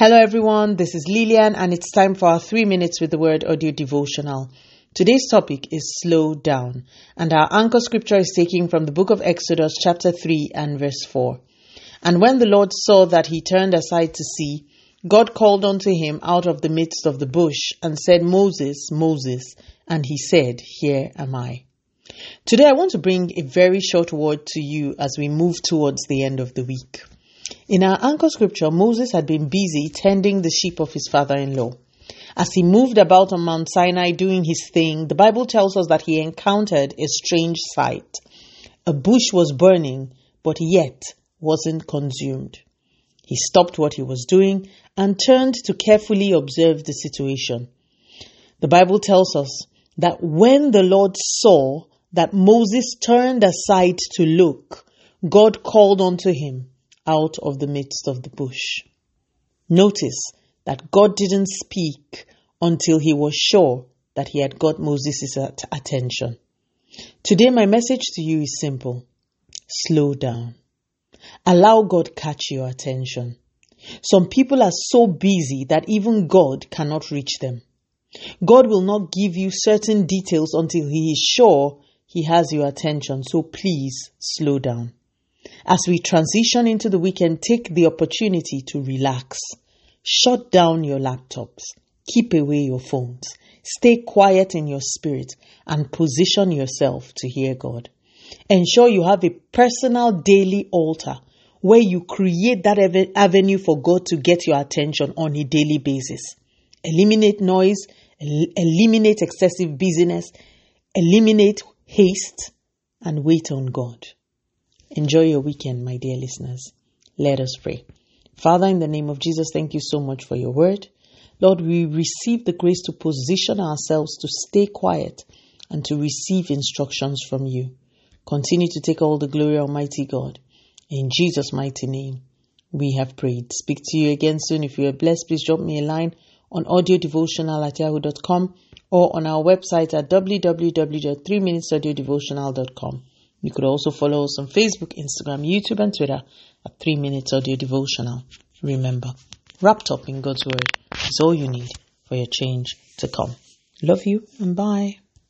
Hello, everyone. This is Lillian, and it's time for our three minutes with the word audio devotional. Today's topic is slow down, and our anchor scripture is taken from the book of Exodus, chapter 3 and verse 4. And when the Lord saw that he turned aside to see, God called unto him out of the midst of the bush and said, Moses, Moses. And he said, Here am I. Today I want to bring a very short word to you as we move towards the end of the week. In our anchor scripture, Moses had been busy tending the sheep of his father in law. As he moved about on Mount Sinai doing his thing, the Bible tells us that he encountered a strange sight. A bush was burning, but yet wasn't consumed. He stopped what he was doing and turned to carefully observe the situation. The Bible tells us that when the Lord saw that Moses turned aside to look, God called unto him out of the midst of the bush. Notice that God didn't speak until he was sure that he had got Moses' attention. Today, my message to you is simple slow down. Allow God catch your attention. Some people are so busy that even God cannot reach them. God will not give you certain details until He is sure He has your attention, so please slow down. As we transition into the weekend, take the opportunity to relax. Shut down your laptops. Keep away your phones. Stay quiet in your spirit and position yourself to hear God. Ensure you have a personal daily altar where you create that avenue for God to get your attention on a daily basis. Eliminate noise, eliminate excessive busyness, eliminate haste, and wait on God. Enjoy your weekend, my dear listeners. Let us pray. Father, in the name of Jesus, thank you so much for your word. Lord, we receive the grace to position ourselves to stay quiet and to receive instructions from you. Continue to take all the glory, Almighty God. In Jesus' mighty name, we have prayed. Speak to you again soon. If you are blessed, please drop me a line on audiodevotional at yahoo.com or on our website at www.3minutesaudiodevotional.com. You could also follow us on Facebook, Instagram, YouTube, and Twitter at 3 Minutes Audio Devotional. Remember, wrapped up in God's Word is all you need for your change to come. Love you and bye.